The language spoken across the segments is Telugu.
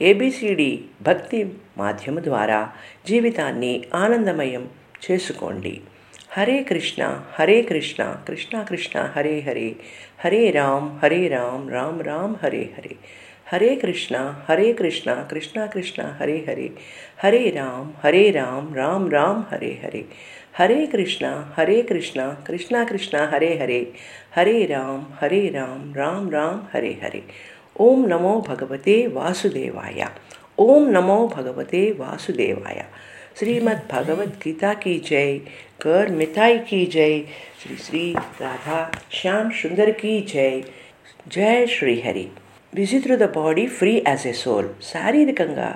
ఏబిసిడి భక్తి మాధ్యమ ద్వారా జీవితాన్ని ఆనందమయం చేసుకోండి. హరే కృష్ణ హరే కృష్ణ కృష్ణ కృష్ణ హరే హరే హరే రామ్ హరే రామ్ రామ్ రామ్ హరే హరే. హరే కృష్ణ హరే కృష్ణ కృష్ణ కృష్ణ హరే హరే. హరే రామ్ హరే రామ్ రామ్ రామ్ హరే హరే. హరే కృష్ణ హరే కృష్ణ కృష్ణ కృష్ణ హరే హరే. హరే రామ్ హరే రామ్ రామ్ రామ్ హరే హరే. ఓం నమో భగవతే వాసుదేవాయ ఓం నమో భగవతే వాసుదేవాయ श्रीमद् भगवत गीता की जय कर मिठाई की जय श्री श्री राधा श्याम सुंदर की जय జయ Srihari visit the body free as a soul శారీరకంగా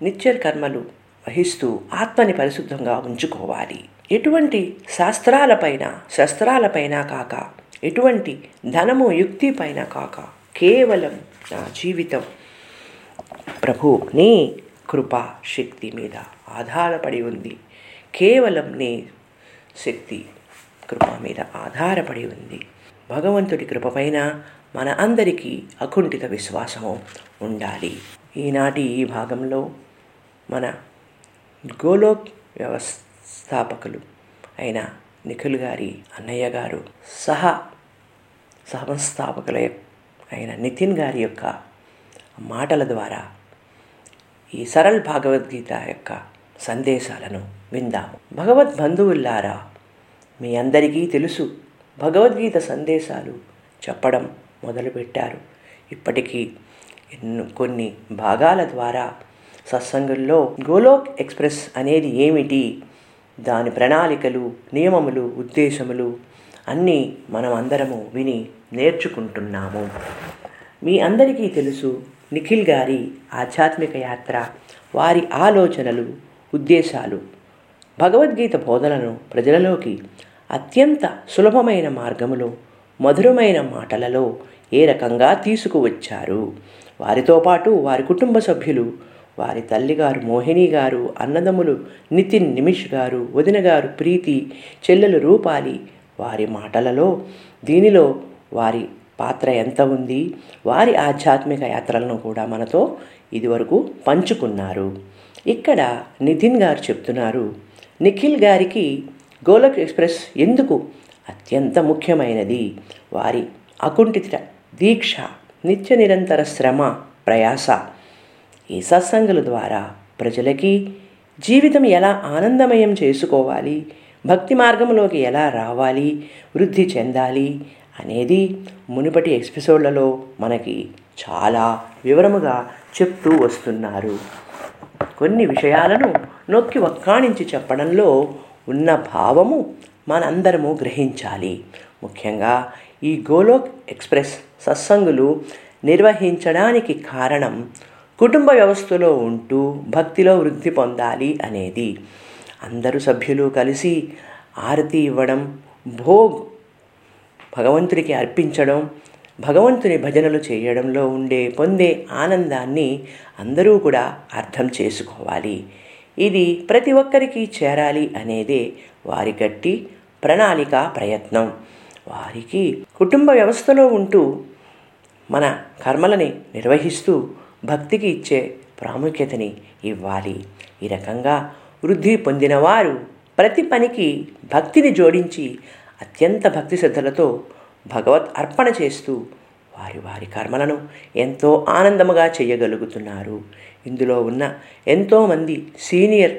నిత్య కర్మలు వహిస్తూ ఆత్మని పరిశుద్ధంగా ఉంచుకోవాలి ఎటువంటి శాస్త్రాలపైన శస్త్రాలపైన కాక ఎటువంటి ధనము యుక్తి పైన కాక కేవలం నా జీవితం. ప్రభు నీ కృపా శక్తి మీద ఆధారపడి ఉంది. కేవలం నీ శక్తి కృప మీద ఆధారపడి ఉంది. భగవంతుడి కృపపైన మన అందరికీ అకుంఠిత విశ్వాసం ఉండాలి. ఈనాటి ఈ భాగంలో మన గోలోక్ వ్యవస్థాపకులు అయిన నిఖిల్ గారి అన్నయ్య గారు సహా సంస్థాపకుల ఆయన నితిన్ గారి యొక్క మాటల ద్వారా ఈ సరళ్ భగవద్గీత యొక్క సందేశాలను విందాము. భగవద్ బంధువుల్లారా మీ అందరికీ తెలుసు భగవద్గీత సందేశాలు చెప్పడం మొదలుపెట్టారు. ఇప్పటికీ ఎన్నో కొన్ని భాగాల ద్వారా సత్సంగంలో గోలోక్ ఎక్స్ప్రెస్ అనేది ఏమిటి దాని ప్రణాళికలు నియమములు ఉద్దేశములు అన్నీ మనం అందరము విని నేర్చుకుంటున్నాము. మీ అందరికీ తెలుసు నిఖిల్ గారి ఆధ్యాత్మిక యాత్ర వారి ఆలోచనలు ఉద్దేశాలు. భగవద్గీత బోధనను ప్రజలలోకి అత్యంత సులభమైన మార్గములో మధురమైన మాటలలో ఏ రకంగా తీసుకువచ్చారు? వారితో పాటు వారి కుటుంబ సభ్యులు వారి తల్లిగారు మోహిని గారు అన్నదమ్ములు నితిన్ నిమిష్ గారు వదిన గారు ప్రీతి చెల్లెలు రూపాలి వారి మాటలలో దీనిలో వారి పాత్ర ఎంత ఉంది? వారి ఆధ్యాత్మిక యాత్రలను కూడా మనతో ఇదివరకు పంచుకున్నారు. ఇక్కడ నితిన్ గారు చెప్తున్నారు నిఖిల్ గారికి గోలక్ ఎక్స్ప్రెస్ ఎందుకు అత్యంత ముఖ్యమైనది? వారి అకుంఠిత దీక్ష నిత్య నిరంతర శ్రమ ప్రయాస ఈ సత్సంగుల ద్వారా ప్రజలకి జీవితం ఎలా ఆనందమయం చేసుకోవాలి? భక్తి మార్గంలోకి ఎలా రావాలి? వృద్ధి చెందాలి? అనేది మునుపటి ఎపిసోడ్లలో మనకి చాలా వివరముగా చెప్తూ వస్తున్నారు. కొన్ని విషయాలను నొక్కి ఒక్కాణించి చెప్పడంలో ఉన్న భావము మనందరము గ్రహించాలి. ముఖ్యంగా ఈ గోలోక్ ఎక్స్ప్రెస్ సత్సంగులు నిర్వహించడానికి కారణం కుటుంబ వ్యవస్థలో ఉంటూ భక్తిలో వృద్ధి పొందాలి అనేది. అందరు సభ్యులు కలిసి ఆరతి ఇవ్వడం భోగ్ భగవంతుడికి అర్పించడం భగవంతుని భజనలు చేయడంలో ఉండే పొందే ఆనందాన్ని అందరూ కూడా అర్థం చేసుకోవాలి. ఇది ప్రతి ఒక్కరికి చేరాలి అనేదే వారి గట్టి ప్రణాళిక ప్రయత్నం. వారికి కుటుంబ వ్యవస్థలో ఉంటూ మన కర్మలని నిర్వహిస్తూ భక్తికి ఇచ్చే ప్రాముఖ్యతని ఇవ్వాలి. ఈ రకంగా వృద్ధి పొందినవారు ప్రతి పనికి భక్తిని జోడించి అత్యంత భక్తి శ్రద్ధలతో భగవత్ అర్పణ చేస్తూ వారి వారి కర్మలను ఎంతో ఆనందముగా చేయగలుగుతున్నారు. ఇందులో ఉన్న ఎంతోమంది సీనియర్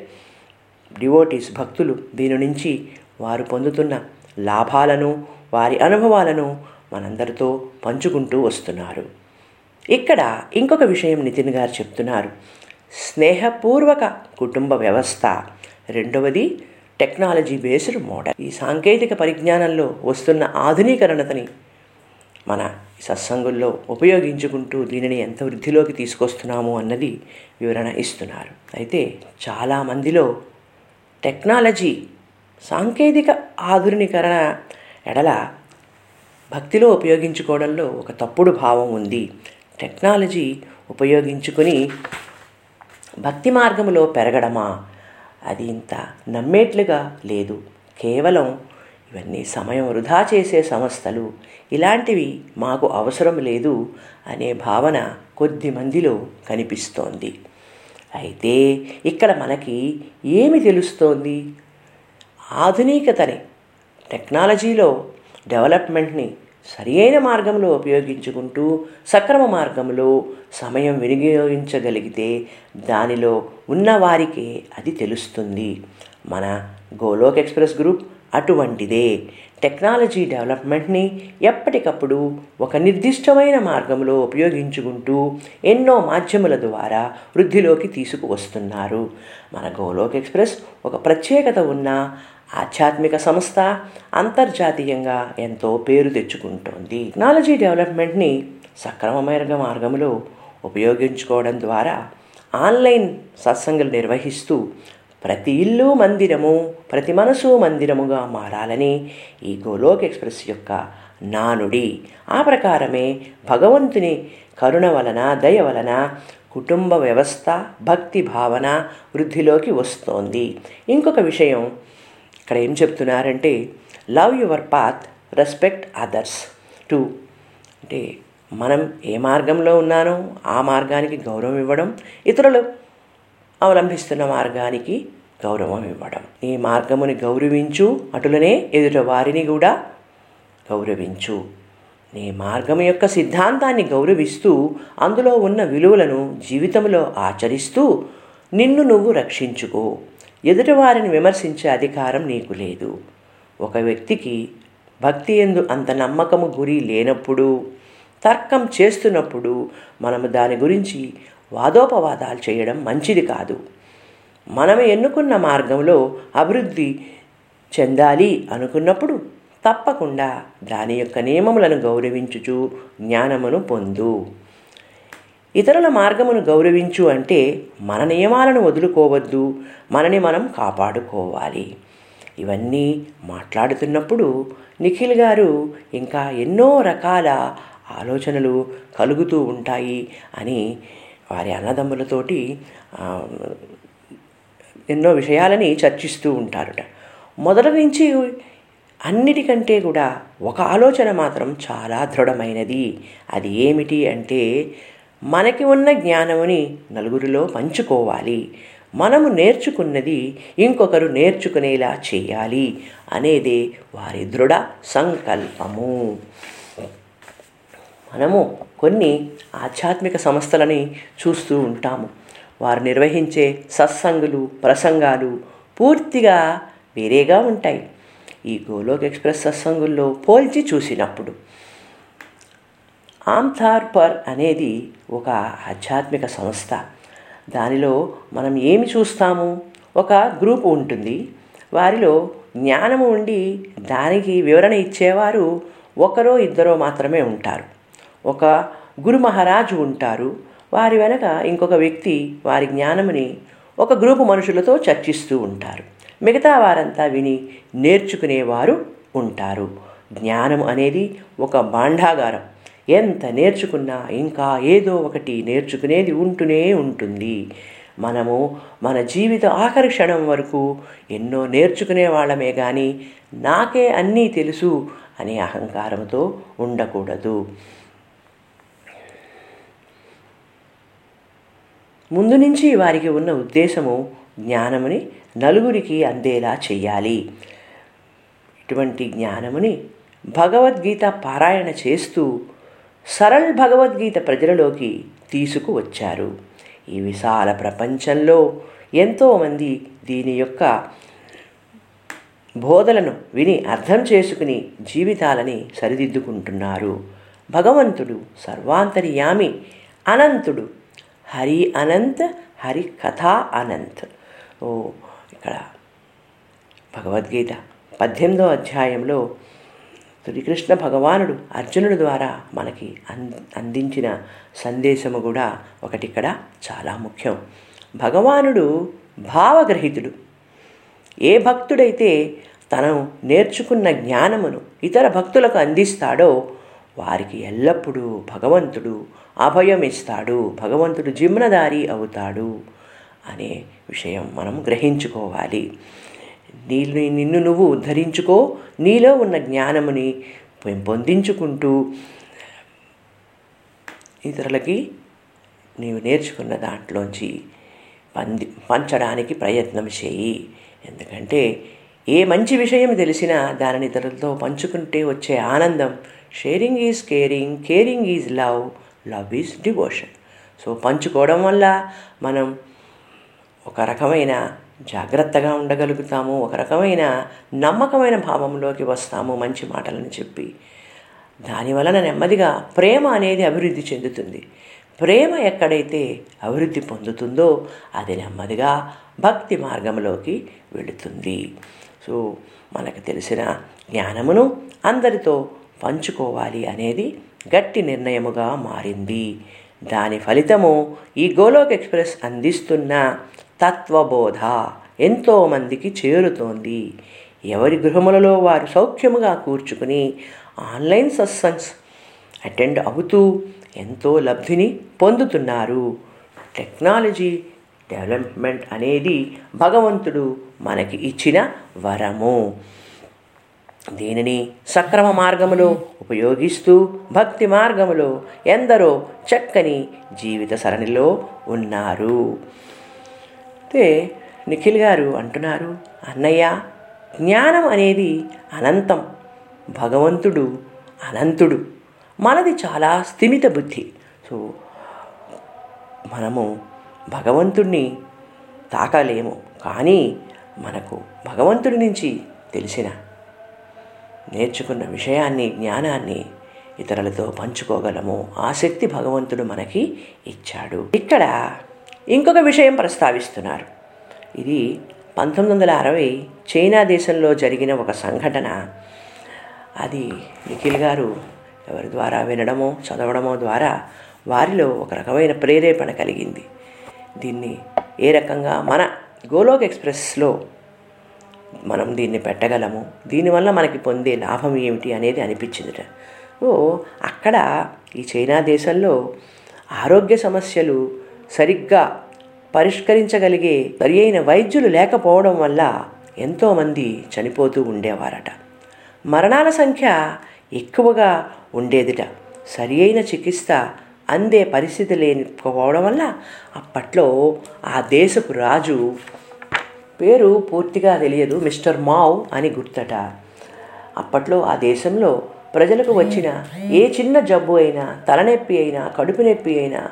డివోటీస్ భక్తులు దీని నుంచి వారు పొందుతున్న లాభాలను వారి అనుభవాలను మనందరితో పంచుకుంటూ వస్తున్నారు. ఇక్కడ ఇంకొక విషయం నితిన్ గారు చెప్తున్నారు. స్నేహపూర్వక కుటుంబ వ్యవస్థ రెండవది టెక్నాలజీ బేస్డ్ మోడల్. ఈ సాంకేతిక పరిజ్ఞానంలో వస్తున్న ఆధునీకరణతని మన ఈ సత్సంగుల్లో ఉపయోగించుకుంటూ దీనిని ఎంత వృద్ధిలోకి తీసుకొస్తున్నాము అన్నది వివరణ ఇస్తున్నారు. అయితే చాలామందిలో టెక్నాలజీ సాంకేతిక ఆధునీకరణ ఎడల భక్తిలో ఉపయోగించుకోవడంలో ఒక తప్పుడు భావం ఉంది. టెక్నాలజీ ఉపయోగించుకొని భక్తి మార్గంలో పెరగడమా? అది ఇంత నమ్మేట్లుగా లేదు. కేవలం ఇవన్నీ సమయం వృధా చేసే సంస్థలు. ఇలాంటివి మాకు అవసరం లేదు అనే భావన కొద్ది మందిలో కనిపిస్తోంది. అయితే ఇక్కడ మనకి ఏమి తెలుస్తోంది? ఆధునికతని టెక్నాలజీలో డెవలప్మెంట్ని సరియైన మార్గంలో ఉపయోగించుకుంటూ సక్రమ మార్గంలో సమయం వినియోగించగలిగితే దానిలో ఉన్నవారికే అది తెలుస్తుంది. మన గోలోక్ ఎక్స్ప్రెస్ గ్రూప్ అటువంటిదే. టెక్నాలజీ డెవలప్మెంట్ని ఎప్పటికప్పుడు ఒక నిర్దిష్టమైన మార్గంలో ఉపయోగించుకుంటూ ఎన్నో మాధ్యముల ద్వారా వృద్ధిలోకి తీసుకువస్తున్నారు. మన గోలోక్ ఎక్స్ప్రెస్ ఒక ప్రత్యేకత ఉన్న ఆధ్యాత్మిక సంస్థ అంతర్జాతీయంగా ఎంతో పేరు తెచ్చుకుంటోంది. టెక్నాలజీ డెవలప్మెంట్ని సక్రమమైన మార్గంలో ఉపయోగించుకోవడం ద్వారా ఆన్లైన్ సత్సంగులు నిర్వహిస్తూ ప్రతి ఇల్లు మందిరము ప్రతి మనసు మందిరముగా మారాలని ఈ గోలోక్ ఎక్స్ప్రెస్ యొక్క నానుడి. ఆ ప్రకారమే భగవంతుని కరుణ వలన దయ వలన కుటుంబ వ్యవస్థ భక్తి భావన వృద్ధిలోకి వస్తోంది. ఇంకొక విషయం ఇక్కడ ఏం చెప్తున్నారంటే love your path respect others too అంటే మనం ఏ మార్గంలో ఉన్నానో ఆ మార్గానికి గౌరవం ఇవ్వడం ఇతరులు అవలంబిస్తున్న మార్గానికి గౌరవం ఇవ్వడం. ఈ మార్గముని గౌరవించు అటులనే ఎదుట వారిని కూడా గౌరవించు. నీ మార్గం యొక్క సిద్ధాంతాన్ని గౌరవిస్తూ అందులో ఉన్న విలువలను జీవితంలో ఆచరిస్తూ నిన్ను నువ్వు రక్షించుకో. ఎదుటివారిని విమర్శించే అధికారం నీకు లేదు. ఒక వ్యక్తికి భక్తి ఎందు అంత నమ్మకము గురి లేనప్పుడు తర్కం చేస్తున్నప్పుడు మనము దాని గురించి వాదోపవాదాలు చేయడం మంచిది కాదు. మనం ఎన్నుకున్న మార్గంలో అభివృద్ధి చెందాలి అనుకున్నప్పుడు తప్పకుండా దాని యొక్క నియమములను గౌరవించుచు జ్ఞానమును పొందు. ఇతరుల మార్గమును గౌరవించు అంటే మన నియమాలను వదులుకోవద్దు. మనని మనం కాపాడుకోవాలి. ఇవన్నీ మాట్లాడుతున్నప్పుడు నిఖిల్ గారు ఇంకా ఎన్నో రకాల ఆలోచనలు కలుగుతూ ఉంటాయి అని వారి అన్నదమ్ములతోటి ఎన్నో విషయాలని చర్చిస్తూ ఉంటారట. మొదటి నుంచి అన్నిటికంటే కూడా ఒక ఆలోచన మాత్రం చాలా దృఢమైనది. అది ఏమిటి అంటే మనకి ఉన్న జ్ఞానముని నలుగురిలో పంచుకోవాలి. మనము నేర్చుకున్నది ఇంకొకరు నేర్చుకునేలా చేయాలి అనేదే వారి దృఢ సంకల్పము. మనము కొన్ని ఆధ్యాత్మిక సంస్థలని చూస్తూ ఉంటాము. వారు నిర్వహించే సత్సంగులు ప్రసంగాలు పూర్తిగా వేరేగా ఉంటాయి. ఈ గోలోక్ ఎక్స్ప్రెస్ సత్సంగుల్లో పోల్చి చూసినప్పుడు ఆమ్థార్ పర్ అనేది ఒక ఆధ్యాత్మిక సంస్థ. దానిలో మనం ఏమి చూస్తాము? ఒక గ్రూప్ ఉంటుంది. వారిలో జ్ఞానము ఉండి దానికి వివరణ ఇచ్చేవారు ఒకరో ఇద్దరో మాత్రమే ఉంటారు. ఒక గురు మహారాజు ఉంటారు. వారి వెనక ఇంకొక వ్యక్తి వారి జ్ఞానముని ఒక గ్రూపు మనుషులతో చర్చిస్తూ ఉంటారు. మిగతా వారంతా విని నేర్చుకునేవారు ఉంటారు. జ్ఞానం అనేది ఒక భాండాగారం ఎంత నేర్చుకున్నా ఇంకా ఏదో ఒకటి నేర్చుకునేది ఉంటూనే ఉంటుంది. మనము మన జీవిత ఆఖరి క్షణం వరకు ఎన్నో నేర్చుకునే వాళ్ళమే కానీ నాకే అన్నీ తెలుసు అనే అహంకారంతో ఉండకూడదు. ముందు నుంచి వారికి ఉన్న ఉద్దేశము జ్ఞానముని నలుగురికి అందేలా చెయ్యాలి. ఇటువంటి జ్ఞానముని భగవద్గీత పారాయణ చేస్తూ సరళ్ భగవద్గీత ప్రజలలోకి తీసుకువచ్చారు. ఈ విశాల ప్రపంచంలో ఎంతోమంది దీని యొక్క బోధలను విని అర్థం చేసుకుని జీవితాలని సరిదిద్దుకుంటున్నారు. భగవంతుడు సర్వాంతర్యామి అనంతుడు హరి అనంత్ హరి కథా అనంత్. ఓ ఇక్కడ భగవద్గీత పద్దెనిమిదో అధ్యాయంలో శ్రీకృష్ణ భగవానుడు అర్జునుడి ద్వారా మనకి అన్ అందించిన సందేశము కూడా ఒకటి ఇక్కడ చాలా ముఖ్యం. భగవానుడు భావగ్రహితుడు. ఏ భక్తుడైతే తను నేర్చుకున్న జ్ఞానమును ఇతర భక్తులకు అందిస్తాడో వారికి ఎల్లప్పుడూ భగవంతుడు అభయం ఇస్తాడు భగవంతుడు జిమ్నదారి అవుతాడు అనే విషయం మనం గ్రహించుకోవాలి. నీళ్ళు నిన్ను నువ్వు ఉద్ధరించుకో. నీలో ఉన్న జ్ఞానముని పెంపొందించుకుంటూ ఇతరులకి నీవు నేర్చుకున్న దాంట్లోంచి పంది పంచడానికి ప్రయత్నం చేయి. ఎందుకంటే ఏ మంచి విషయం తెలిసినా దానిని ఇతరులతో పంచుకుంటే వచ్చే ఆనందం. Sharing is caring caring is love love is devotion so పంచుకోవడం వల్ల మనం ఒక రకమైన జాగ్రత్తగా ఉండగలుగుతాము. ఒక రకమైన నమ్మకమైన భావంలోకి వస్తాము మంచి మాటలను చెప్పి. దాని వలన నెమ్మదిగా ప్రేమ అనేది అభివృద్ధి చెందుతుంది. ప్రేమ ఎక్కడైతే అభివృద్ధి పొందుతుందో అది నెమ్మదిగా భక్తి మార్గంలోకి వెళుతుంది. సో మనకు తెలిసిన జ్ఞానమును అందరితో పంచుకోవాలి అనేది గట్టి నిర్ణయముగా మారింది. దాని ఫలితము ఈ గోలోక్ ఎక్స్ప్రెస్ అందిస్తున్న తత్వబోధ ఎంతోమందికి చేరుతోంది. ఎవరి గృహములలో వారు సౌఖ్యముగా కూర్చుకుని ఆన్లైన్ సత్సంగ్స్ అటెండ్ అవుతూ ఎంతో లబ్ధిని పొందుతున్నారు. టెక్నాలజీ డెవలప్మెంట్ అనేది భగవంతుడు మనకి ఇచ్చిన వరము. దీనిని సక్రమ మార్గములో ఉపయోగిస్తూ భక్తి మార్గములో ఎందరో చక్కని జీవిత సరణిలో ఉన్నారు. అయితే నిఖిల్ గారు అంటున్నారు అన్నయ్య జ్ఞానం అనేది అనంతం. భగవంతుడు అనంతుడు. మనది చాలా స్థిమిత బుద్ధి. సో మనము భగవంతుణ్ణి తాకలేము. కానీ మనకు భగవంతుడి నుంచి తెలిసిన నేర్చుకున్న విషయాన్ని జ్ఞానాన్ని ఇతరులతో పంచుకోగలము. ఆ శక్తి భగవంతుడు మనకి ఇచ్చాడు. ఇక్కడ ఇంకొక విషయం ప్రస్తావిస్తున్నారు. ఇది పంతొమ్మిది వందల అరవై చైనా దేశంలో జరిగిన ఒక సంఘటన. అది నిఖిల్ గారు ఎవరి ద్వారా వినడమో చదవడమో ద్వారా వారిలో ఒక రకమైన ప్రేరేపణ కలిగింది. దీన్ని ఏ రకంగా మన గోలోక్ ఎక్స్ప్రెస్లో మనం దీన్ని పెట్టగలము? దీనివల్ల మనకి పొందే లాభం ఏమిటి అనేది అనిపించిందిట. ఓ అక్కడ ఈ చైనా దేశంలో ఆరోగ్య సమస్యలు సరిగ్గా పరిష్కరించగలిగే సరి అయిన వైద్యులు లేకపోవడం వల్ల ఎంతోమంది చనిపోతూ ఉండేవారట. మరణాల సంఖ్య ఎక్కువగా ఉండేదిట. సరి అయిన చికిత్స అందే పరిస్థితి లేకపోవడం వల్ల అప్పట్లో ఆ దేశపు రాజు పేరు పూర్తిగా తెలియదు మిస్టర్ మావ్ అని గుర్తట. అప్పట్లో ఆ దేశంలో ప్రజలకు వచ్చిన ఏ చిన్న జబ్బు అయినా తలనొప్పి అయినా కడుపు నొప్పి అయినా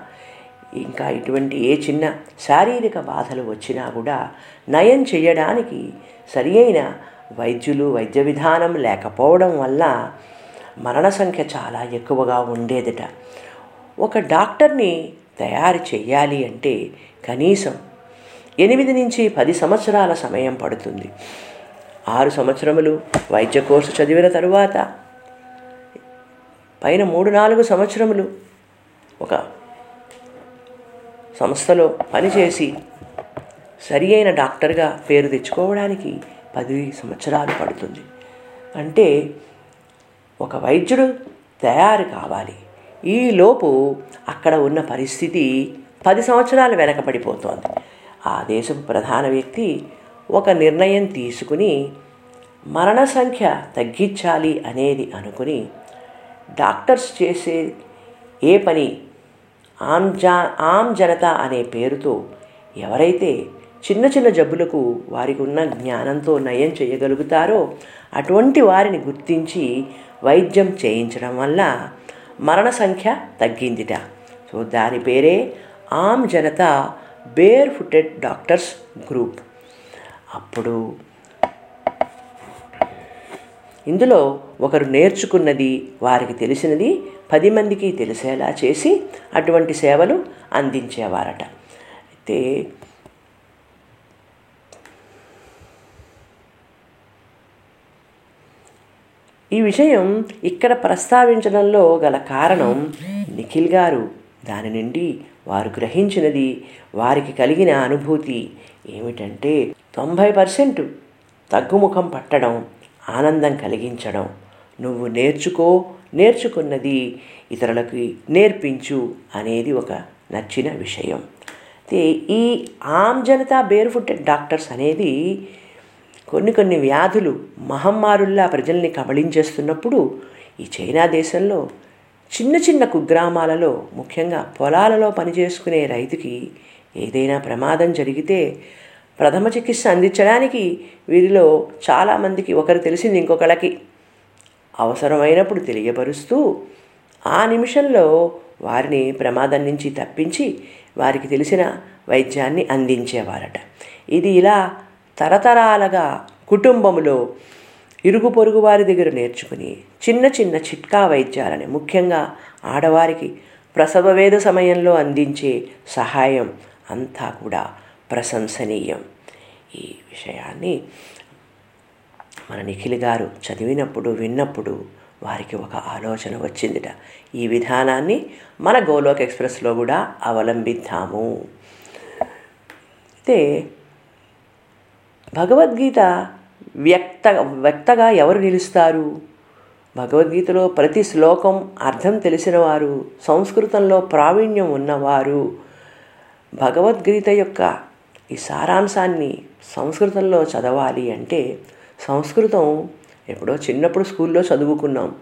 ఇంకా ఇటువంటి ఏ చిన్న శారీరక బాధలు వచ్చినా కూడా నయం చేయడానికి సరి అయిన వైద్యులు వైద్య విధానం లేకపోవడం వల్ల మరణ సంఖ్య చాలా ఎక్కువగా ఉండేదట. ఒక డాక్టర్ని తయారు చేయాలి అంటే కనీసం ఎనిమిది నుంచి పది సంవత్సరాల సమయం పడుతుంది. ఆరు సంవత్సరములు వైద్య కోర్సు చదివిన తరువాత పైన మూడు నాలుగు సంవత్సరములు ఒక సంస్థలో పనిచేసి సరి అయిన డాక్టర్గా పేరు తెచ్చుకోవడానికి పది సంవత్సరాలు పడుతుంది. అంటే ఒక వైద్యుడు తయారు కావాలి. ఈలోపు అక్కడ ఉన్న పరిస్థితి పది సంవత్సరాలు వెనకబడిపోతోంది. ఆ దేశపు ప్రధాన వ్యక్తి ఒక నిర్ణయం తీసుకుని మరణ సంఖ్య తగ్గించాలి అనేది అనుకుని డాక్టర్స్ చేసే ఏ పని ఆమ్ జా ఆమ్ జనత అనే పేరుతో ఎవరైతే చిన్న చిన్న జబ్బులకు వారికి ఉన్న జ్ఞానంతో నయం చేయగలుగుతారో అటువంటి వారిని గుర్తించి వైద్యం చేయించడం వల్ల మరణ సంఖ్య తగ్గిందిట. సో దాని పేరే Aam Janata bare footed doctors group. అప్పుడు ఇందులో ఒకరు నేర్చుకున్నది వారికి తెలిసినది పది మందికి తెలిసేలా చేసి అటువంటి సేవలు అందించేవారట. అయితే ఈ విషయం ఇక్కడ ప్రస్తావించడంలో గల కారణం నిఖిల్ గారు దాని నుండి వారు గ్రహించినది వారికి కలిగిన అనుభూతి ఏమిటంటే తొంభై పర్సెంట్ తగ్గుముఖం పట్టడం ఆనందం కలిగించడం. నువ్వు నేర్చుకో నేర్చుకున్నది ఇతరులకి నేర్పించు అనేది ఒక నచ్చిన విషయం. అయితే ఈ ఆమ్ జనతా బేర్ ఫుటెడ్ డాక్టర్స్ అనేది కొన్ని కొన్ని వ్యాధులు మహమ్మారుల్లా ప్రజల్ని కబళించేస్తున్నప్పుడు ఈ చైనా దేశంలో చిన్న చిన్న కుగ్రామాలలో ముఖ్యంగా పొలాలలో పనిచేసుకునే రైతుకి ఏదైనా ప్రమాదం జరిగితే ప్రథమ చికిత్స అందించడానికి వీరిలో చాలామందికి ఒకరు తెలిసింది ఇంకొకళ్ళకి. అవసరమైనప్పుడు తెలియపరుస్తూ ఆ నిమిషంలో వారిని ప్రమాదం నుంచి తప్పించి వారికి తెలిసిన వైద్యాన్ని అందించేవారట. ఇది ఇలా తరతరాలుగా కుటుంబంలో ఇరుగు పొరుగు వారి దగ్గర నేర్చుకుని చిన్న చిన్న చిట్కా వైద్యాలని ముఖ్యంగా ఆడవారికి ప్రసవ వేద సమయంలో అందించే సహాయం అంతా కూడా ప్రశంసనీయం. ఈ విషయాన్ని మన నిఖిల్ గారు చదివినప్పుడు విన్నప్పుడు వారికి ఒక ఆలోచన వచ్చిందిట. ఈ విధానాన్ని మన గోలోక్ ఎక్స్ప్రెస్లో కూడా అవలంబిద్దాము. అయితే భగవద్గీత వ్యక్త వ్యక్తగా ఎవరు నిలుస్తారు? భగవద్గీతలో ప్రతి శ్లోకం అర్థం తెలిసిన వారు సంస్కృతంలో ప్రావీణ్యం ఉన్నవారు భగవద్గీత యొక్క ఈ సారాంశాన్ని సంస్కృతంలో చదవాలి అంటే సంస్కృతం ఎప్పుడో చిన్నప్పుడు స్కూల్లో చదువుకున్నాం.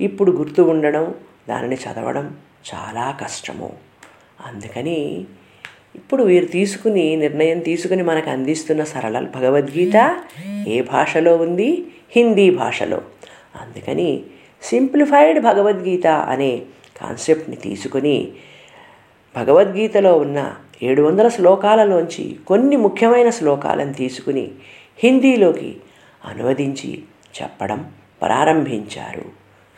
ఇప్పుడు గుర్తు ఉండడం దానిని చదవడం చాలా కష్టము. అందుకని ఇప్పుడు వీరు తీసుకుని నిర్ణయం తీసుకుని మనకు అందిస్తున్న సరళ భగవద్గీత ఏ భాషలో ఉంది? హిందీ భాషలో. అందుకని సింప్లిఫైడ్ భగవద్గీత అనే కాన్సెప్ట్ని తీసుకుని భగవద్గీతలో ఉన్న ఏడు వందల శ్లోకాలలోంచి కొన్ని ముఖ్యమైన శ్లోకాలను తీసుకుని హిందీలోకి అనువదించి చెప్పడం ప్రారంభించారు.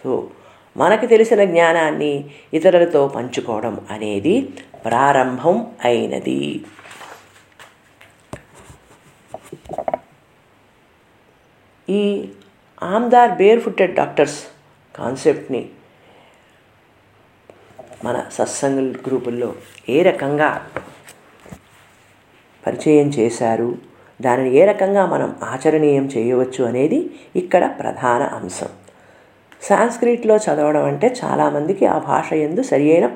సో మనకు తెలిసిన జ్ఞానాన్ని ఇతరులతో పంచుకోవడం అనేది ప్రారంభం అయినది. ఈ ఆమ్దార్ బేర్ ఫుటెడ్ డాక్టర్స్ కాన్సెప్ట్ని మన సత్సంగ గ్రూపుల్లో ఏ రకంగా పరిచయం చేశారు? దానిని ఏ రకంగా మనం ఆచరణీయం చేయవచ్చు అనేది ఇక్కడ ప్రధాన అంశం. సాంస్క్రిట్లో చదవడం అంటే చాలామందికి ఆ భాష ఎందు సరియైన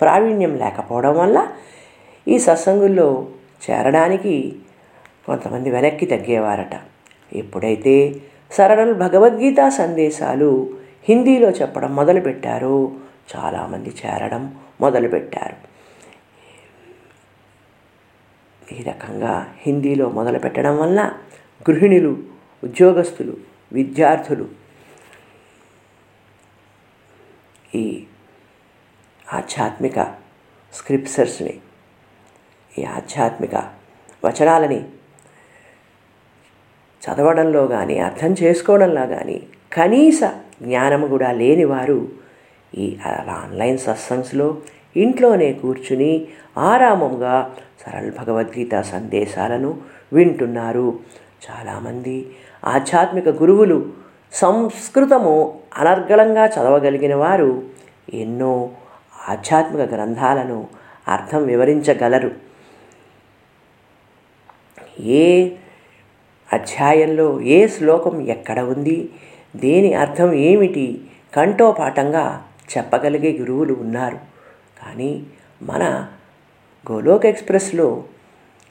ప్రావీణ్యం లేకపోవడం వల్ల ఈ సత్సంగుల్లో చేరడానికి కొంతమంది వెనక్కి తగ్గేవారట. ఎప్పుడైతే సరళ భగవద్గీత సందేశాలు హిందీలో చెప్పడం మొదలుపెట్టారో చాలామంది చేరడం మొదలుపెట్టారు. ఈ రకంగా హిందీలో మొదలు పెట్టడం వల్ల గృహిణులు ఉద్యోగస్తులు విద్యార్థులు ఈ ఆధ్యాత్మిక స్క్రిప్చర్స్ని ఈ ఆధ్యాత్మిక వచనాలని చదవడంలో కానీ అర్థం చేసుకోవడంలో కానీ కనీస జ్ఞానము కూడా లేని వారు ఈ ఆన్లైన్ సత్సంగ్స్లో ఇంట్లోనే కూర్చుని ఆరామంగా సరళ భగవద్గీత సందేశాలను వింటున్నారు. చాలామంది ఆధ్యాత్మిక గురువులు సంస్కృతము అనర్గళంగా చదవగలిగిన వారు ఎన్నో ఆధ్యాత్మిక గ్రంథాలను అర్థం వివరించగలరు. ఏ అధ్యాయంలో ఏ శ్లోకం ఎక్కడ ఉంది? దేని అర్థం ఏమిటి? కంఠోపాఠంగా చెప్పగలిగే గురువులు ఉన్నారు. కానీ మన గోలోక్ ఎక్స్ప్రెస్లో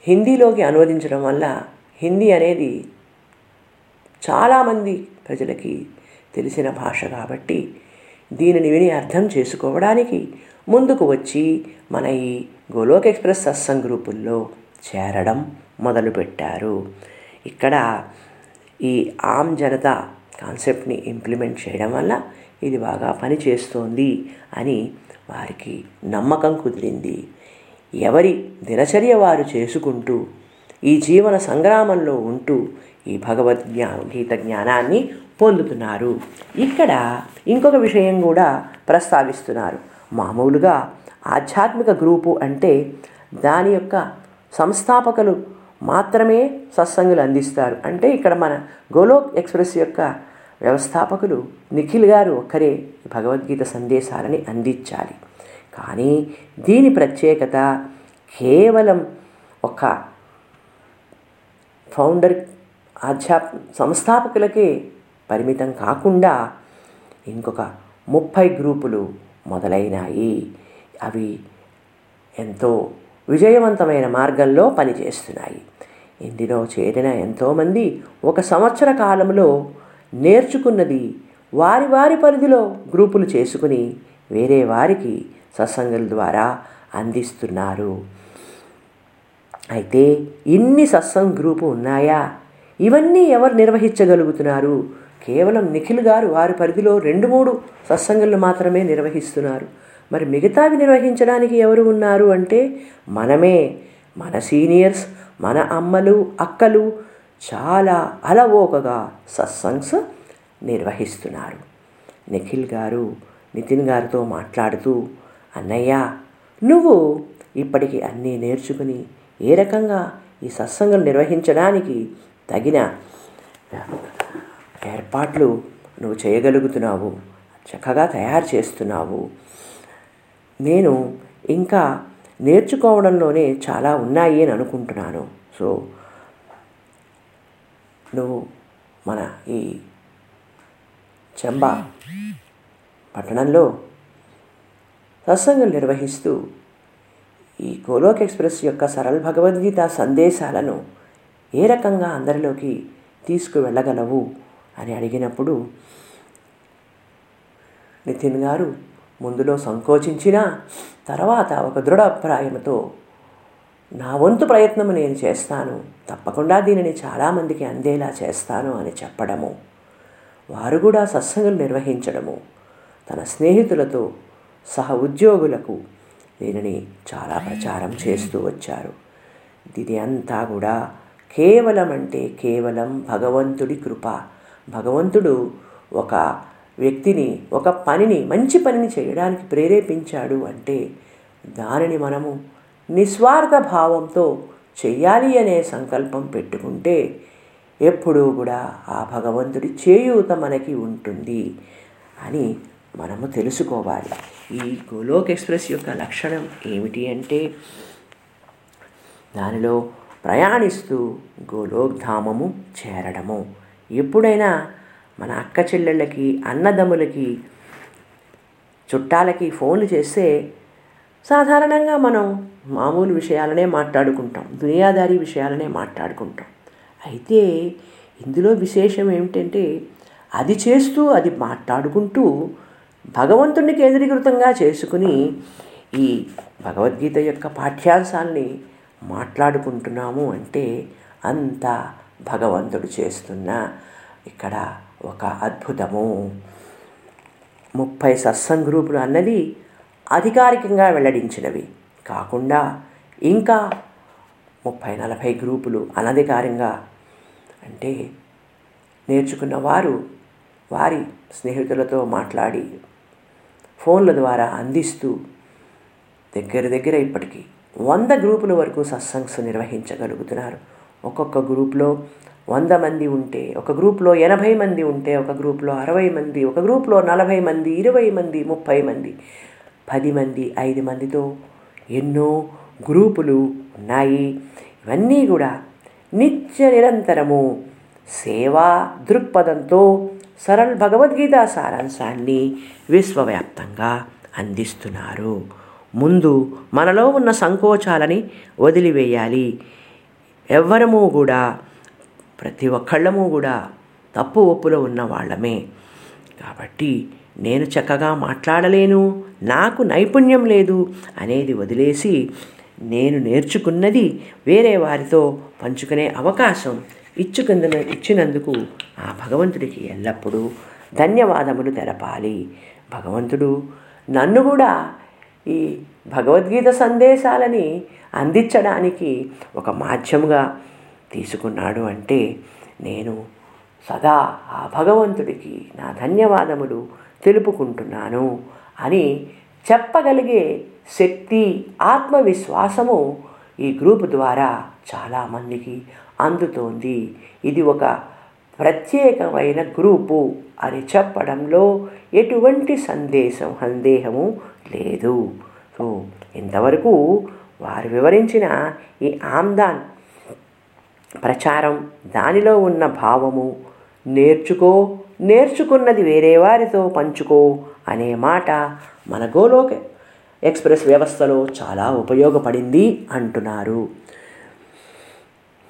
హిందీలోకి అనువదించడం వల్ల హిందీ అనేది చాలామంది ప్రజలకి తెలిసిన భాష కాబట్టి దీనిని విని అర్థం చేసుకోవడానికి ముందుకు వచ్చి మన ఈ గోలోక్ ఎక్స్ప్రెస్ సత్సంగ్ గ్రూపుల్లో చేరడం మొదలుపెట్టారు. ఇక్కడ ఈ ఆమ్ జనతా కాన్సెప్ట్ని ఇంప్లిమెంట్ చేయడం వల్ల ఇది బాగా పనిచేస్తోంది అని వారికి నమ్మకం కుదిరింది. ఎవరి దినచర్య వారు చేసుకుంటూ ఈ జీవన సంగ్రామంలో ఉంటూ ఈ భగవద్ జ్ఞా గీత జ్ఞానాన్ని పొందుతున్నారు. ఇక్కడ ఇంకొక విషయం కూడా ప్రస్తావిస్తున్నారు. మామూలుగా ఆధ్యాత్మిక గ్రూపు అంటే దాని యొక్క సంస్థాపకులు మాత్రమే సత్సంగులు అందిస్తారు. అంటే ఇక్కడ మన గోలోక్ ఎక్స్ప్రెస్ యొక్క వ్యవస్థాపకులు నిఖిల్ గారు ఒక్కరే భగవద్గీత సందేశాలని అందించాలి. కానీ దీని ప్రత్యేకత కేవలం ఒక ఫౌండర్ ఆధ్యాప్ సంస్థాపకులకే పరిమితం కాకుండా ఇంకొక ముప్పై గ్రూపులు మొదలైనాయి. అవి ఎంతో విజయవంతమైన మార్గంలో పనిచేస్తున్నాయి. ఇందులో చేరిన ఎంతోమంది ఒక సంవత్సర కాలంలో నేర్చుకున్నది వారి వారి పరిధిలో గ్రూపులు చేసుకుని వేరే వారికి సత్సంగుల ద్వారా అందిస్తున్నారు. అయితే ఇన్ని సత్సంగ్ గ్రూపు ఉన్నాయా? ఇవన్నీ ఎవరు నిర్వహించగలుగుతున్నారు? కేవలం నిఖిల్ గారు వారి పరిధిలో రెండు మూడు సత్సంగులు మాత్రమే నిర్వహిస్తున్నారు. మరి మిగతావి నిర్వహించడానికి ఎవరు ఉన్నారు అంటే మనమే. మన సీనియర్స్ మన అమ్మలు అక్కలు చాలా అలవోకగా సత్సంగ్స్ నిర్వహిస్తున్నారు. నిఖిల్ గారు నితిన్ గారితో మాట్లాడుతూ అన్నయ్య నువ్వు ఇప్పటికి అన్నీ నేర్చుకుని ఏ రకంగా ఈ సత్సంగం నిర్వహించడానికి తగిన ఏర్పాట్లు నువ్వు చేయగలుగుతున్నావు? చక్కగా తయారు చేస్తున్నావు? నేను ఇంకా నేర్చుకోవడంలోనే చాలా ఉన్నాయి అని అనుకుంటున్నాను. సో నువ్వు మన ఈ చెంబా పట్టణంలో సత్సంగం నిర్వహిస్తూ ఈ గోలోక్ ఎక్స్ప్రెస్ యొక్క సరళ భగవద్గీత సందేశాలను ఏ రకంగా అందరిలోకి తీసుకువెళ్ళగలవు అని అడిగినప్పుడు నితిన్ గారు ముందులో సంకోచించిన తర్వాత ఒక దృఢ అభిప్రాయంతో నా వంతు ప్రయత్నము నేను చేస్తాను. తప్పకుండా దీనిని చాలామందికి అందేలా చేస్తాను అని చెప్పడము. వారు కూడా సత్సంగులు నిర్వహించడము. తన స్నేహితులతో సహ ఉద్యోగులకు దీనిని చాలా ప్రచారం చేస్తూ వచ్చారు. ఇది అంతా కూడా కేవలం అంటే కేవలం భగవంతుడి కృప. భగవంతుడు ఒక వ్యక్తిని ఒక పనిని మంచి పనిని చేయడానికి ప్రేరేపించాడు అంటే దానిని మనము నిస్వార్థ భావంతో చెయ్యాలి అనే సంకల్పం పెట్టుకుంటే ఎప్పుడూ కూడా ఆ భగవంతుడి చేయూత మనకి ఉంటుంది అని మనము తెలుసుకోవాలి. ఈ గోలోక్ ఎక్స్ప్రెస్ యొక్క లక్షణం ఏమిటి అంటే దానిలో ప్రయాణిస్తూ గోలోక్ ధామము చేరడము. ఎప్పుడైనా మన అక్క చెల్లెళ్ళకి అన్నదమ్ములకి చుట్టాలకి ఫోన్లు చేస్తే సాధారణంగా మనం మామూలు విషయాలనే మాట్లాడుకుంటాం దునియాదారీ విషయాలనే మాట్లాడుకుంటాం. అయితే ఇందులో విశేషం ఏమిటంటే అది చేస్తూ అది మాట్లాడుకుంటూ భగవంతుడిని కేంద్రీకృతంగా చేసుకుని ఈ భగవద్గీత యొక్క పాఠ్యాంశాల్ని మాట్లాడుకుంటున్నాము అంటే అంత భగవంతుడు చేస్తున్న ఇక్కడ ఒక అద్భుతము. ముప్పై సత్సంగ్ గ్రూపులు అన్నది అధికారికంగా వెల్లడించినవి. కాకుండా ఇంకా ముప్పై నలభై గ్రూపులు అనధికారంగా అంటే నేర్చుకున్న వారు వారి స్నేహితులతో మాట్లాడి ఫోన్ల ద్వారా అందిస్తూ దగ్గర దగ్గర ఇప్పటికీ వంద గ్రూపుల వరకు సత్సంగ్స్ నిర్వహించగలుగుతున్నారు. ఒక్కొక్క గ్రూప్లో వంద మంది ఉంటే ఒక గ్రూప్లో ఎనభై మంది ఉంటే ఒక గ్రూప్లో అరవై మంది ఒక గ్రూప్లో నలభై మంది ఇరవై మంది ముప్పై మంది పది మంది ఐదు మందితో ఎన్నో గ్రూపులు ఉన్నాయి. ఇవన్నీ కూడా నిత్య నిరంతరము సేవా దృక్పథంతో సరళ భగవద్గీత సారాంశాన్ని విశ్వవ్యాప్తంగా అందిస్తున్నారు. ముందు మనలో ఉన్న సంకోచాలని వదిలివేయాలి. ఎవ్వరము కూడా ప్రతి ఒక్కళ్ళము కూడా తప్పు ఒప్పులో ఉన్న వాళ్ళమే. కాబట్టి నేను చక్కగా మాట్లాడలేను నాకు నైపుణ్యం లేదు అనేది వదిలేసి నేను నేర్చుకున్నది వేరే వారితో పంచుకునే అవకాశం ఇచ్చుకుంద ఇచ్చినందుకు ఆ భగవంతుడికి ఎల్లప్పుడూ ధన్యవాదములు తెలపాలి. భగవంతుడు నన్ను కూడా ఈ భగవద్గీత సందేశాలని అందించడానికి ఒక మాధ్యముగా తీసుకున్నాడు అంటే నేను సదా ఆ భగవంతుడికి నా ధన్యవాదములు తెలుపుకుంటున్నాను అని చెప్పగలిగే శక్తి ఆత్మవిశ్వాసము ఈ గ్రూప్ ద్వారా చాలామందికి అందుతోంది. ఇది ఒక ప్రత్యేకమైన గ్రూపు అని చెప్పడంలో ఎటువంటి సందేశం సందేహము లేదు. సో ఇంతవరకు వారు వివరించిన ఈ ఆమ్దాన్ ప్రచారం దానిలో ఉన్న భావము నేర్చుకో నేర్చుకున్నది వేరే వారితో పంచుకో అనే మాట మన గోలోక్ ఎక్స్ప్రెస్ వ్యవస్థలో చాలా ఉపయోగపడింది అంటున్నారు.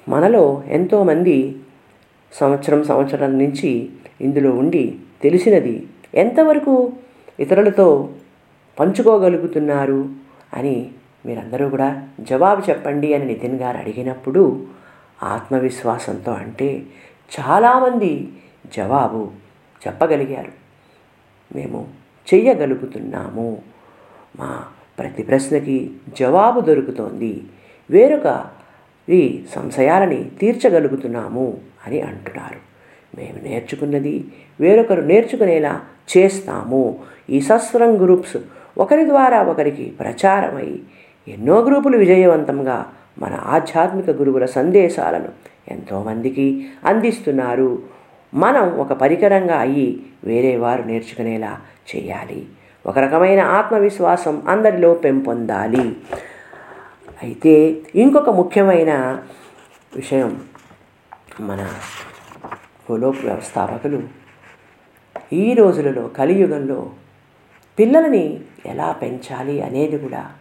మనలో ఎంతోమంది సంవత్సరం సంవత్సరం నుంచి ఇందులో ఉండి తెలిసినది ఎంతవరకు ఇతరులతో పంచుకోగలుగుతున్నారు అని మీరందరూ కూడా జవాబు చెప్పండి అని నితిన్ గారు అడిగినప్పుడు ఆత్మవిశ్వాసంతో అంటే చాలామంది జవాబు చెప్పగలిగారు. మేము చెయ్యగలుగుతున్నాము. మా ప్రతి ప్రశ్నకి జవాబు దొరుకుతోంది. వేరొక ఈ సంశయాలని తీర్చగలుగుతున్నాము అని అంటున్నారు. మేము నేర్చుకున్నది వేరొకరు నేర్చుకునేలా చేస్తాము. ఈ సస్వరం గ్రూప్స్ ఒకరి ద్వారా ఒకరికి ప్రచారమై ఎన్నో గ్రూపులు విజయవంతంగా మన ఆధ్యాత్మిక గురువుల సందేశాలను ఎంతోమందికి అందిస్తున్నారు. మనం ఒక పరికరంగా అయ్యి వేరే వారు నేర్చుకునేలా చేయాలి. ఒక రకమైన ఆత్మవిశ్వాసం అందరిలో పెంపొందాలి. అయితే ఇంకొక ముఖ్యమైన విషయం మన గోలోక్ వ్యవస్థాపకులు ఈ రోజులలో కలియుగంలో పిల్లలని ఎలా పెంచాలి అనేది కూడా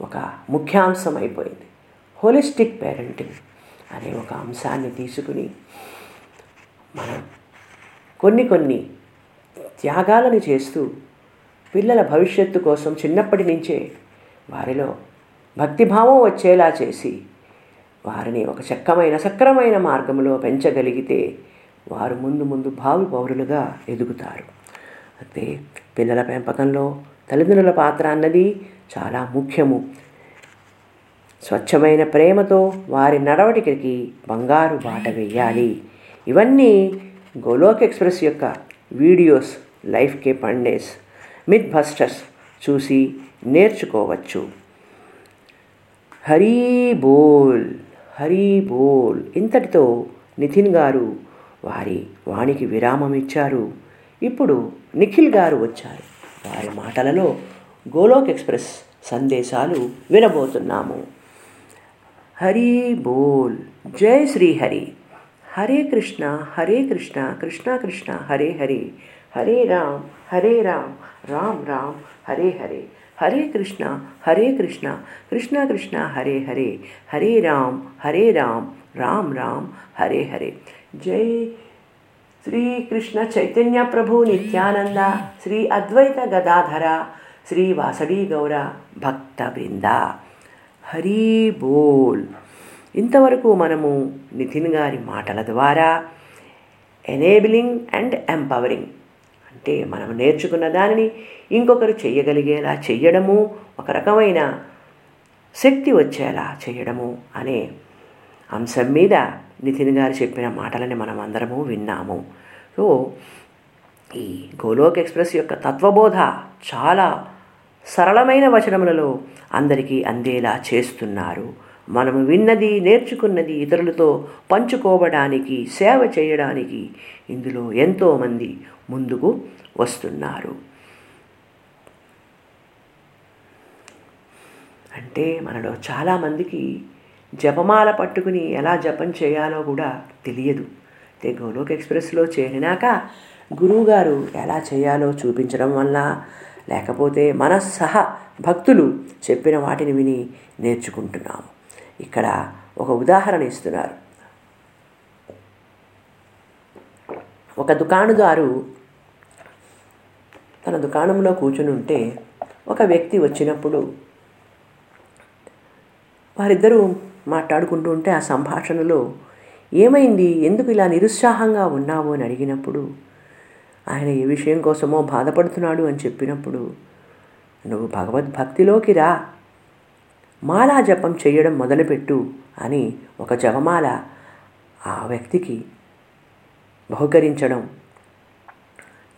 ఒక ముఖ్యాంశం అయిపోయింది. హోలిస్టిక్ పేరెంటింగ్ అనే ఒక అంశాన్ని తీసుకుని కొన్ని కొన్ని త్యాగాలను చేస్తూ పిల్లల భవిష్యత్తు కోసం చిన్నప్పటి నుంచే వారిలో భక్తిభావం వచ్చేలా చేసి వారిని ఒక చక్కమైన సక్రమైన మార్గంలో పెంచగలిగితే వారు ముందు ముందు భావి పౌరులుగా ఎదుగుతారు. అయితే పిల్లల పెంపకంలో తల్లిదండ్రుల పాత్ర అన్నది చాలా ముఖ్యము. స్వచ్ఛమైన ప్రేమతో వారి నడవడికకి బంగారు బాట వేయాలి. ఇవన్నీ గోలోక్ ఎక్స్ప్రెస్ యొక్క వీడియోస్ లైఫ్ కే పండేస్ మిత్ బస్టర్స్ చూసి నేర్చుకోవచ్చు. హరీ బోల్ హరీ బోల్ ఇంతటితో నితిన్ గారు వారి వాణికి విరామం ఇచ్చారు. ఇప్పుడు నిఖిల్ గారు వచ్చారు. వారి మాటలలో గోలోక్ ఎక్స్ప్రెస్ సందేశాలు వినబోతున్నాము. హరి బోల్ జై శ్రీహరి హరే కృష్ణ హరే కృష్ణ కృష్ణ కృష్ణ హరే హరే హరే రామ్ హరే రామ్ రామ్ రామ్ హరే హరే హరే కృష్ణ హరే కృష్ణ కృష్ణ కృష్ణ హరే హరే హరే రామ్ హరే రామ్ రామ్ రామ్ హరే హరే జై శ్రీకృష్ణ చైతన్య ప్రభు నిత్యానంద శ్రీ అద్వైత గదాధర శ్రీ వాసడి గౌర భక్త బృంద హరి బోల్ ఇంతవరకు మనము నితిన్ గారి మాటల ద్వారా ఎనేబిలింగ్ అండ్ ఎంపవరింగ్ అంటే మనం నేర్చుకున్న దానిని ఇంకొకరు చేయగలిగేలా చెయ్యడము ఒక రకమైన శక్తి వచ్చేలా చేయడము అనే అంశం మీద నితిన్ గారు చెప్పిన మాటలని మనం అందరము విన్నాము. సో ఈ గోలోక్ ఎక్స్ప్రెస్ యొక్క తత్వబోధ చాలా సరళమైన వచనములలో అందరికీ అందేలా చేస్తున్నారు. మనము విన్నది నేర్చుకున్నది ఇతరులతో పంచుకోవడానికి సేవ చేయడానికి ఇందులో ఎంతోమంది ముందుకు వస్తున్నారు. అంటే మనలో చాలామందికి జపమాల పట్టుకుని ఎలా జపం చేయాలో కూడా తెలియదు. అయితే గోలోక్ ఎక్స్ప్రెస్లో చేరినాక గురువుగారు ఎలా చేయాలో చూపించడం వల్ల లేకపోతే మన సహ భక్తులు చెప్పిన వాటిని విని నేర్చుకుంటున్నాము. ఇక్కడ ఒక ఉదాహరణ ఇస్తున్నారు. ఒక దుకాణదారు తన దుకాణంలో కూర్చుని ఉంటే ఒక వ్యక్తి వచ్చినప్పుడు వారిద్దరూ మాట్లాడుకుంటూ ఉంటే ఆ సంభాషణలో ఏమైంది? ఎందుకు ఇలా నిరుత్సాహంగా ఉన్నావు? అని అడిగినప్పుడు ఆయన ఏ విషయం కోసమో బాధపడుతున్నాడు అని చెప్పినప్పుడు నువ్వు భగవద్భక్తిలోకి రా. మాలా జపం చేయడం మొదలుపెట్టు అని ఒక జపమాల ఆ వ్యక్తికి బహుకరించడం.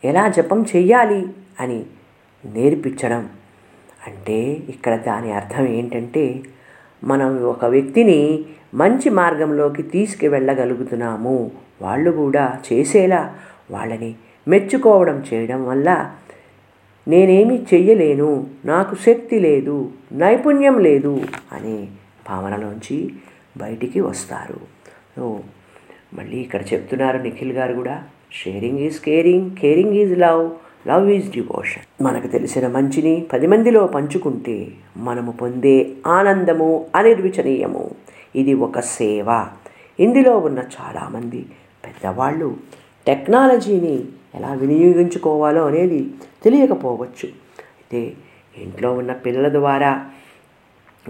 ఎలా జపం చెయ్యాలి అని నేర్పించడం. అంటే ఇక్కడ దాని అర్థం ఏంటంటే మనం ఒక వ్యక్తిని మంచి మార్గంలోకి తీసుకువెళ్ళగలుగుతున్నాము. వాళ్ళు కూడా చేసేలా వాళ్ళని మెచ్చుకోవడం చేయడం వల్ల నేనేమి చెయ్యలేను నాకు శక్తి లేదు నైపుణ్యం లేదు అనే భావనలోంచి బయటికి వస్తారు. మళ్ళీ ఇక్కడ చెప్తున్నారు నిఖిల్ గారు కూడా. Sharing is caring caring is love love is devotion మనకు తెలిసిన మంచిని పది మందిలో పంచుకుంటే మనము పొందే ఆనందము అనిర్వచనీయము. ఇది ఒక సేవ. ఇందులో ఉన్న చాలామంది పెద్దవాళ్ళు టెక్నాలజీని ఎలా వినియోగించుకోవాలో అనేది తెలియకపోవచ్చు. అయితే ఇంట్లో ఉన్న పిల్లల ద్వారా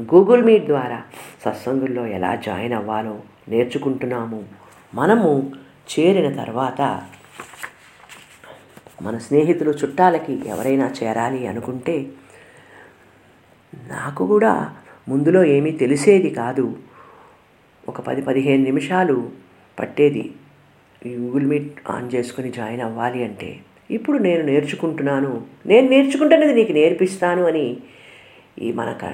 గూగుల్ మీట్ ద్వారా సత్సంగుల్లో ఎలా జాయిన్ అవ్వాలో నేర్చుకుంటున్నాము. మనము చేరిన తర్వాత మన స్నేహితులు చుట్టాలకి ఎవరైనా చేరాలి అనుకుంటే నాకు కూడా ముందులో ఏమీ తెలిసేది కాదు. ఒక పది పదిహేను నిమిషాలు పట్టేది. ఈ గూగుల్ మీట్ ఆన్ చేసుకుని జాయిన్ అవ్వాలి అంటే ఇప్పుడు నేను నేర్చుకుంటున్నాను. నేను నేర్చుకుంటున్నది నీకు నేర్పిస్తాను అని ఈ మనక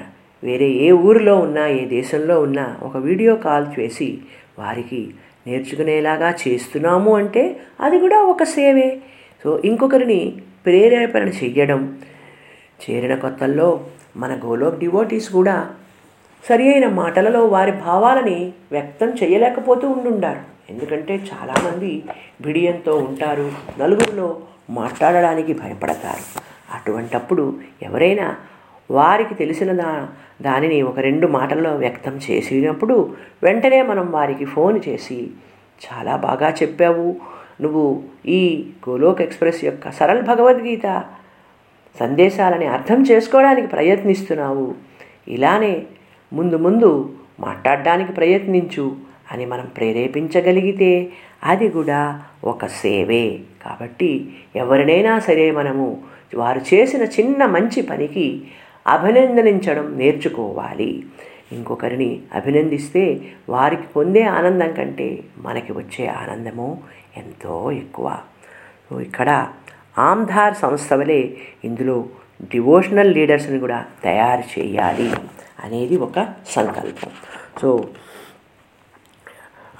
వేరే ఏ ఊరిలో ఉన్నా ఏ దేశంలో ఉన్నా ఒక వీడియో కాల్ చేసి వారికి నేర్చుకునేలాగా చేస్తున్నాము అంటే అది కూడా ఒక సేవే. సో ఇంకొకరిని ప్రేరేపణ చెయ్యడం చేరిన కొత్తల్లో మన గోలోక్ డివోటీస్ కూడా సరి అయిన మాటలలో వారి భావాలని వ్యక్తం చేయలేకపోతూ ఉండుండారు. ఎందుకంటే చాలామంది బిడియంతో ఉంటారు నలుగురిలో మాట్లాడడానికి భయపడతారు. అటువంటప్పుడు ఎవరైనా వారికి తెలిసిన దా దానిని ఒక రెండు మాటల్లో వ్యక్తం చేసినప్పుడు వెంటనే మనం వారికి ఫోన్ చేసి చాలా బాగా చెప్పావు నువ్వు ఈ గోలోక్ ఎక్స్ప్రెస్ యొక్క సరళ భగవద్గీత సందేశాలని అర్థం చేసుకోవడానికి ప్రయత్నిస్తున్నావు. ఇలానే ముందు ముందు మాట్లాడడానికి ప్రయత్నించు అని మనం ప్రేరేపించగలిగితే అది కూడా ఒక సేవే. కాబట్టి ఎవరినైనా సరే మనము వారు చేసిన చిన్న మంచి పనికి అభినందనించడం నేర్చుకోవాలి. ఇంకొకరిని అభినందిస్తే వారికి పొందే ఆనందం కంటే మనకి వచ్చే ఆనందము ఎంతో ఎక్కువ. సో ఇక్కడ ఆమ్ధార్ సంస్థ వలె ఇందులో డివోషనల్ లీడర్స్ని కూడా తయారు చేయాలి అనేది ఒక సంకల్పం. సో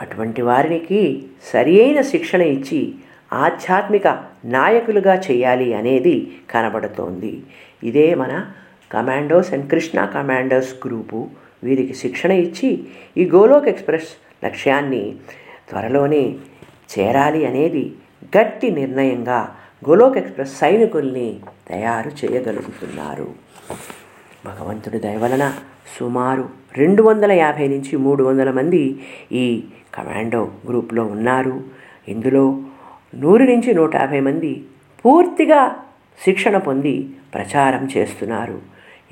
అటువంటి వారికి సరి అయిన శిక్షణ ఇచ్చి ఆధ్యాత్మిక నాయకులుగా చేయాలి అనేది కనబడుతోంది. ఇదే మన commandos and Krishna commandos group వీరికి శిక్షణ ఇచ్చి ఈ గోలోక్ ఎక్స్ప్రెస్ లక్ష్యాన్ని త్వరలోనే చేరాలి అనేది గట్టి నిర్ణయంగా గోలోక్ ఎక్స్ప్రెస్ సైనికుల్ని తయారు చేయగలుగుతున్నారు. భగవంతుడి దయవలన సుమారు రెండు వందల యాభై నుంచి మూడు వందల మంది ఈ కమాండో గ్రూప్లో ఉన్నారు. ఇందులో నూరు నుంచి నూట యాభై మంది పూర్తిగా శిక్షణ పొంది ప్రచారం చేస్తున్నారు.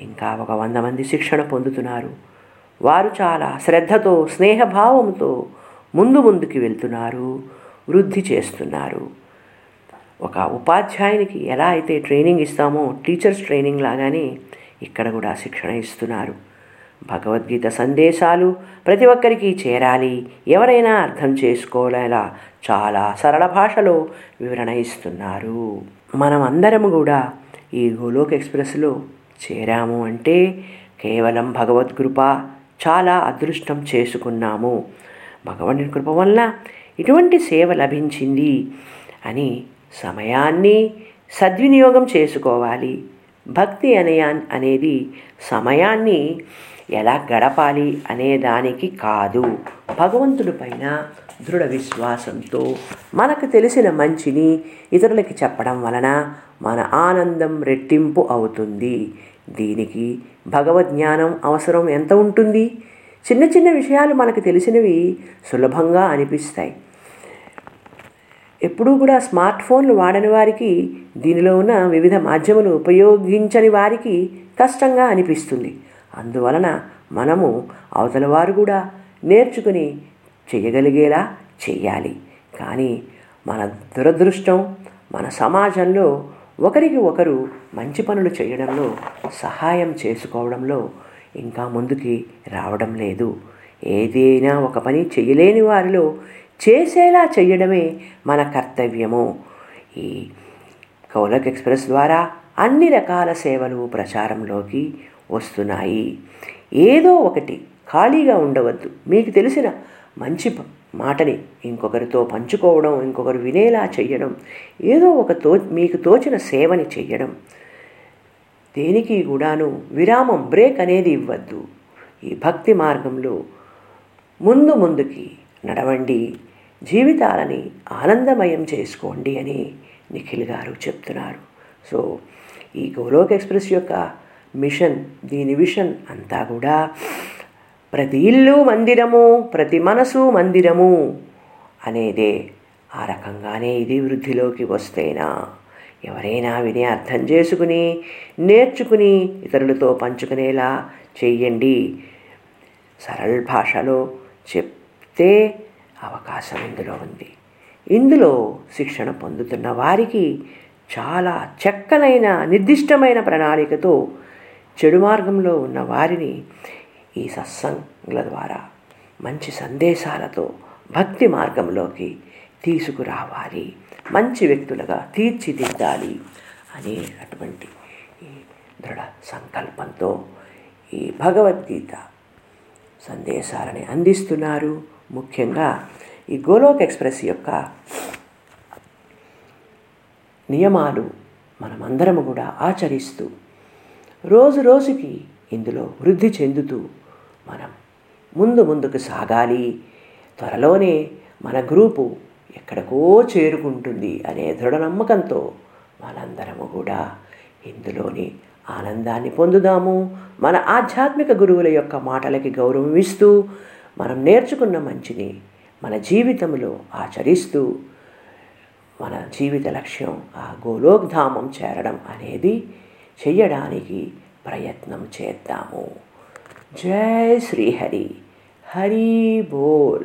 ఇంకా ఒక వంద మంది శిక్షణ పొందుతున్నారు. వారు చాలా శ్రద్ధతో స్నేహభావంతో ముందు ముందుకు వెళ్తున్నారు వృద్ధి చేస్తున్నారు. ఒక ఉపాధ్యాయునికి ఎలా అయితే ట్రైనింగ్ ఇస్తామో టీచర్స్ ట్రైనింగ్ లాగానే ఇక్కడ కూడా శిక్షణ ఇస్తున్నారు. భగవద్గీత సందేశాలు ప్రతి ఒక్కరికి చేరాలి. ఎవరైనా అర్థం చేసుకోలేలా చాలా సరళ భాషలో వివరణ ఇస్తున్నారు. మనం అందరము కూడా ఈ గోలోక్ ఎక్స్ప్రెస్లో చేరాము అంటే కేవలం భగవద్కృప చాలా అదృష్టం చేసుకున్నాము. భగవంతుని కృప వల్ల ఇటువంటి సేవ లభించింది అని సమయాన్ని సద్వినియోగం చేసుకోవాలి. భక్తి అనే అనేది సమయాన్ని ఎలా గడపాలి అనే దానికి కాదు భగవంతుడిపైన దృఢ విశ్వాసంతో మనకు తెలిసిన మంచిని ఇతరులకి చెప్పడం వలన మన ఆనందం రెట్టింపు అవుతుంది. దీనికి భగవద్జ్ఞానం అవసరం ఎంత ఉంటుంది? చిన్న చిన్న విషయాలు మనకు తెలిసినవి సులభంగా అనిపిస్తాయి. ఎప్పుడూ కూడా స్మార్ట్ ఫోన్లు వాడని వారికి దీనిలో ఉన్న వివిధ మాధ్యమాలు ఉపయోగించని వారికి కష్టంగా అనిపిస్తుంది. అందువలన మనము అవతల వారు కూడా నేర్చుకుని చేయగలిగేలా చేయాలి. కానీ మన దురదృష్టం మన సమాజంలో ఒకరికి ఒకరు మంచి పనులు చేయడంలో సహాయం చేసుకోవడంలో ఇంకా ముందుకి రావడం లేదు. ఏదైనా ఒక పని చేయలేని వారిలో చేసేలా చేయడమే మన కర్తవ్యము. ఈ కౌలక్ ఎక్స్ప్రెస్ ద్వారా అన్ని రకాల సేవలు ప్రచారంలోకి వస్తున్నాయి. ఏదో ఒకటి ఖాళీగా ఉండవద్దు. మీకు తెలిసిన మంచి మాటని ఇంకొకరితో పంచుకోవడం ఇంకొకరు వినేలా చెయ్యడం ఏదో ఒక తో మీకు తోచిన సేవని చెయ్యడం. దేనికి కూడాను విరామం బ్రేక్ అనేది ఇవ్వద్దు. ఈ భక్తి మార్గంలో ముందు ముందుకి నడవండి. జీవితాలని ఆనందమయం చేసుకోండి అని నిఖిల్ గారు చెప్తున్నారు. సో ఈ గోలోక్ ఎక్స్ప్రెస్ యొక్క మిషన్ దీని విషన్ అంతా కూడా ప్రతి ఇల్లు మందిరము ప్రతి మనసు మందిరము అనేదే. ఆ రకంగానే ఇది వృద్ధిలోకి వస్తేనా? ఎవరైనా విని అర్థం చేసుకుని నేర్చుకుని ఇతరులతో పంచుకునేలా చెయ్యండి. సరళ భాషలో చెప్తే అవకాశం ఇందులో ఉంది. ఇందులో శిక్షణ పొందుతున్న వారికి చాలా చక్కనైన నిర్దిష్టమైన ప్రణాళికతో చెడు మార్గంలో ఉన్న వారిని ఈ సత్సంగుల ద్వారా మంచి సందేశాలతో భక్తి మార్గంలోకి తీసుకురావాలి. మంచి వ్యక్తులుగా తీర్చిదిద్దాలి అనే అటువంటి ఈ దృఢ సంకల్పంతో ఈ భగవద్గీత సందేశాలని అందిస్తున్నారు. ముఖ్యంగా ఈ గోలోక్ ఎక్స్ప్రెస్ యొక్క నియమాలు మనమందరము కూడా ఆచరిస్తూ రోజు రోజుకి ఇందులో వృద్ధి చెందుతూ మనం ముందు ముందుకు సాగాలి. త్వరలోనే మన గ్రూపు ఎక్కడికో చేరుకుంటుంది అనే దృఢ నమ్మకంతో మనందరము కూడా ఇందులోని ఆనందాన్ని పొందుదాము. మన ఆధ్యాత్మిక గురువుల యొక్క మాటలకి గౌరవం ఇస్తూ మనం నేర్చుకున్న మంచిని మన జీవితంలో ఆచరిస్తూ మన జీవిత లక్ష్యం ఆ గోలోక్ధామం చేరడం అనేది చెయ్యడానికి ప్రయత్నం చేద్దాము. జై శ్రీహరి హరి బోల్.